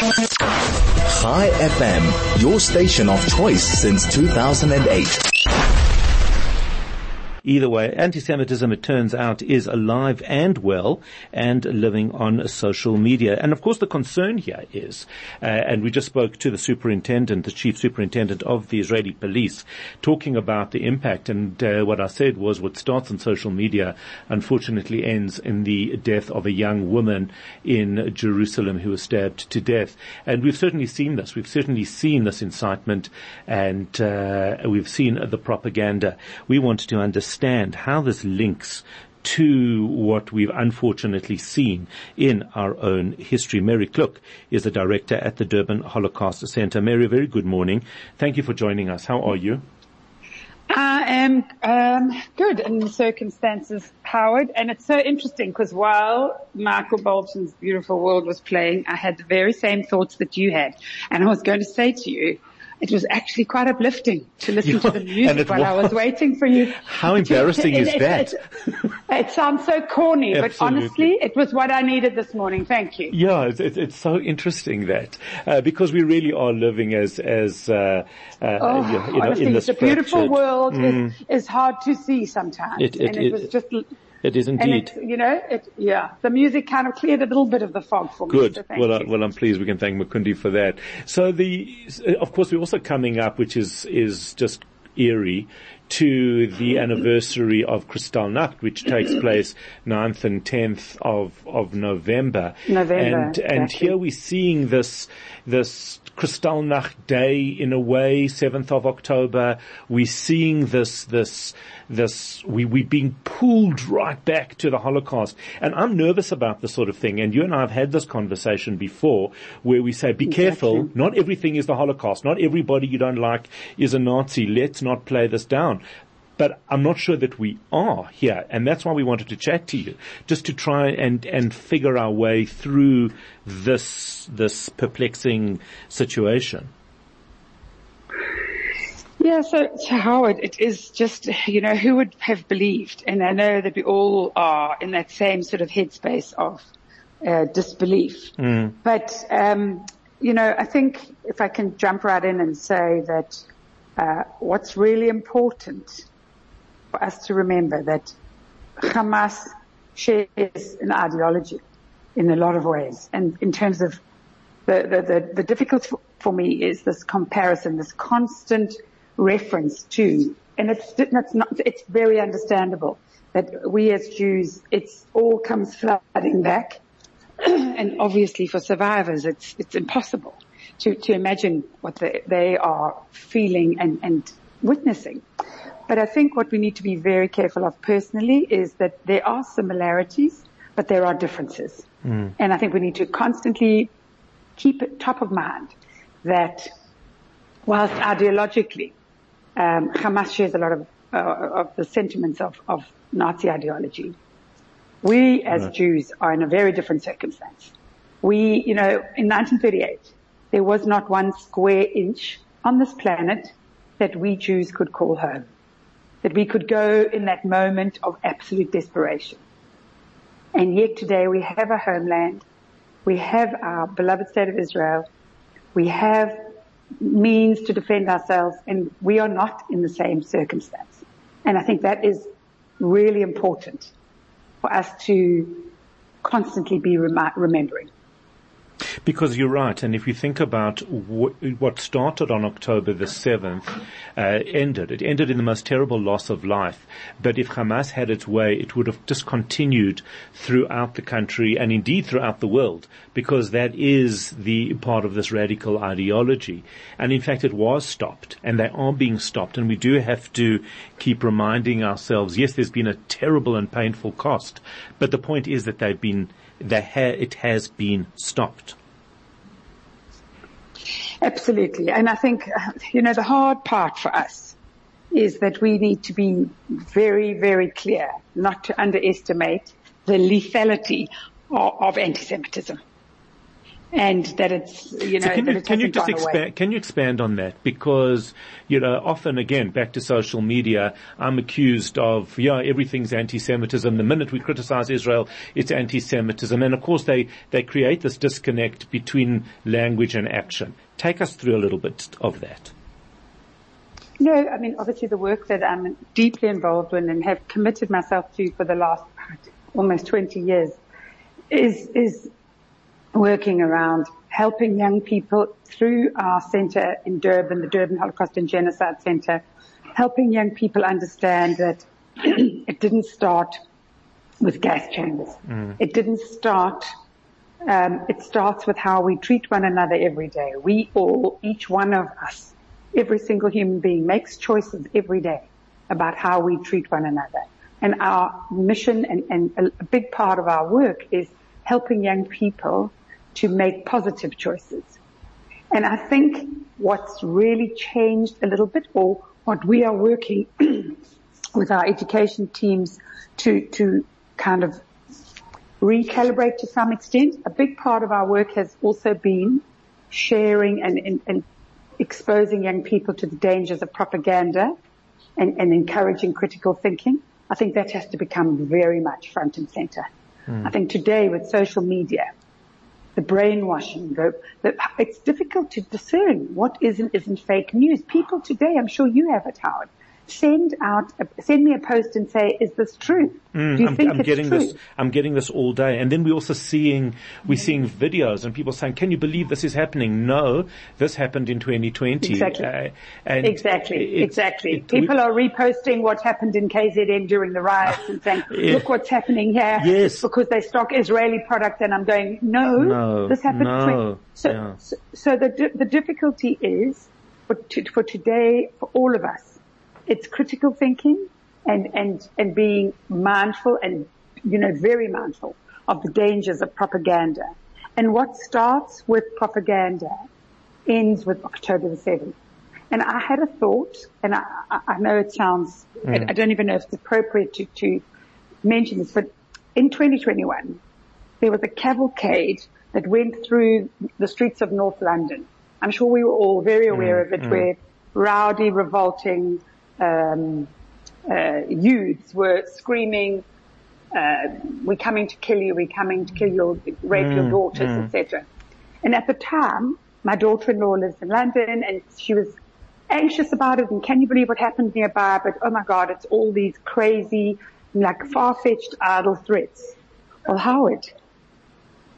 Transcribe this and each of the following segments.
Chai FM, your station of choice since 2008. Either way, anti-Semitism, it turns out, is alive and well and living on social media. And of course the concern here is, uh, and we just spoke to the superintendent, the chief superintendent of the Israeli police, talking about the impact. And uh, what I said was what starts on social media unfortunately ends in the death of a young woman in Jerusalem who was stabbed to death. And we've certainly seen this. We've certainly seen this incitement and uh, we've seen the propaganda. We want to understand understand how this links to what we've unfortunately seen in our own history. Mary Kluk is the director at the Durban Holocaust Center. Mary, very good morning. Thank you for joining us. How are you? I am um, good in circumstances, Howard, and it's so interesting because while Michael Bolton's Beautiful World was playing, I had the very same thoughts that you had, and I was going to say to you, it was actually quite uplifting to listen to the music while was. I was waiting for you. How embarrassing is that? It, it, sounds so corny, but honestly, it was what I needed this morning. Thank you. Yeah, it's, it's, it's so interesting that uh, because we really are living as as uh, uh, oh, you, know, honestly, in this the beautiful world mm. is, is hard to see sometimes, it, and it was just it is indeed. It, you know, it, yeah, the music kind of cleared a little bit of the fog for me. Good. So well, I, well, I'm pleased we can thank Mukundi for that. So the, uh, of course, we're also coming up, which is, is just eerie to the anniversary of Kristallnacht, which takes place 9th and 10th of, of November. November. And, and here we're seeing this, this Kristallnacht day in a way, 7th of October. We're seeing this, this, this, we, we're being pulled right back to the Holocaust. And I'm nervous about this sort of thing. And you and I have had this conversation before where we say, be exactly. careful. Not everything is the Holocaust. Not everybody you don't like is a Nazi. Let's not play this down but I'm not sure that we are here. And that's why we wanted to chat to you, just to try and, and figure our way through this, this perplexing situation. Yeah, so, so Howard, it is just, you know, who would have believed? And I know that we all are in that same sort of headspace of uh, disbelief. Mm. But, um, you know, I think if I can jump right in and say that uh, what's really important for us to remember that Hamas shares an ideology in a lot of ways. And in terms of the, the, the, the difficulty for me is this comparison, this constant reference to, and it's, it's not, it's very understandable that we as Jews, it's all comes flooding back. and obviously for survivors, it's, it's impossible to, to imagine what they, they are feeling and, and witnessing. But I think what we need to be very careful of personally is that there are similarities, but there are differences. Mm. And I think we need to constantly keep it top of mind that whilst ideologically um, Hamas shares a lot of, uh, of the sentiments of, of Nazi ideology. We as right. Jews are in a very different circumstance. We, you know, in 1938, there was not one square inch on this planet that we Jews could call home. That we could go in that moment of absolute desperation. And yet today we have a homeland. We have our beloved state of Israel. We have means to defend ourselves and we are not in the same circumstance. And I think that is really important for us to constantly be rem- remembering. Because you're right, and if you think about what started on October the 7th, uh, ended. It ended in the most terrible loss of life. But if Hamas had its way, it would have just continued throughout the country and indeed throughout the world, because that is the part of this radical ideology. And in fact, it was stopped, and they are being stopped, and we do have to keep reminding ourselves, yes, there's been a terrible and painful cost, but the point is that they've been ha- it has been stopped. Absolutely. And I think, you know, the hard part for us is that we need to be very, very clear not to underestimate the lethality of, of anti-Semitism. And that it's you know so can you, can you just expand away. can you expand on that? Because you know often again back to social media I'm accused of yeah everything's anti-Semitism. The minute we criticize Israel it's anti-Semitism. And of course they they create this disconnect between language and action. Take us through a little bit of that. No, I mean, obviously the work that I'm deeply involved in and have committed myself to for the last almost 20 years is, is working around helping young people through our center in Durban, the Durban Holocaust and Genocide Center, helping young people understand that it didn't start with gas chambers. It didn't start um, it starts with how we treat one another every day. We all, each one of us, every single human being makes choices every day about how we treat one another. And our mission and, and a big part of our work is helping young people to make positive choices. And I think what's really changed a little bit or what we are working with our education teams to, to kind of recalibrate to some extent. A big part of our work has also been sharing and, and, and exposing young people to the dangers of propaganda and, and encouraging critical thinking. I think that has to become very much front and center. Hmm. I think today with social media, the brainwashing, the, the, it's difficult to discern what is and isn't fake news. People today, I'm sure you have it, Howard, send out, a, send me a post and say, is this true? Do you I'm, think I'm it's getting true? this. I'm getting this all day, and then we're also seeing we're seeing videos and people saying, "Can you believe this is happening?" No, this happened in 2020. Exactly. Uh, and Exactly, it- exactly. it- we- People are reposting what happened in KZN during the riots and saying, Yeah. look what's happening here. Yes. Because they stock Israeli products and I'm going, no, No, this happened. no, so, yeah. so, so the, the difficulty is for, to, for today, for all of us, it's critical thinking and, and, and being mindful and, you know, very mindful of the dangers of propaganda. And what starts with propaganda ends with October the 7th. And I had a thought, and I, I know it sounds, I, mm. I don't even know if it's appropriate to, to mention this, but in 2021, there was a cavalcade that went through the streets of North London. I'm sure we were all very mm, aware of it, mm. where rowdy, revolting um, uh, youths were screaming, uh, "We're coming to kill you! We're coming to kill your, rape your daughters, etc." And at the time, my daughter-in-law lives in London, and she was anxious about it. And can you believe what happened nearby? But oh my God, it's all these crazy, like far-fetched, idle threats. Well, Howard,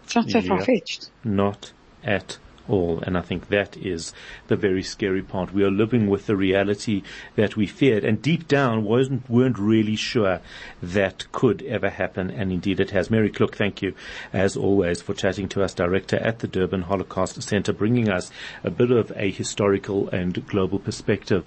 it's not so Yeah. far-fetched. not at all. And I think that is the very scary part. We are living with the reality that we feared and deep down wasn't, weren't really sure that could ever happen. And indeed it has. Mary Kluk, thank you as always for chatting to us, director at the Durban Holocaust Center, bringing us a bit of a historical and global perspective.